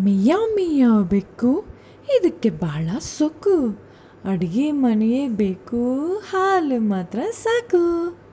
ಮಿಯಾವ್ ಮಿಯಾವ್ ಬೆಕ್ಕು ಇದಕ್ಕೆ ಭಾಳ ಸೊಕ್ಕು. ಅಡುಗೆ ಮನೆಯೇ ಬೇಕು ಹಾಲು ಮಾತ್ರ ಸಾಕು.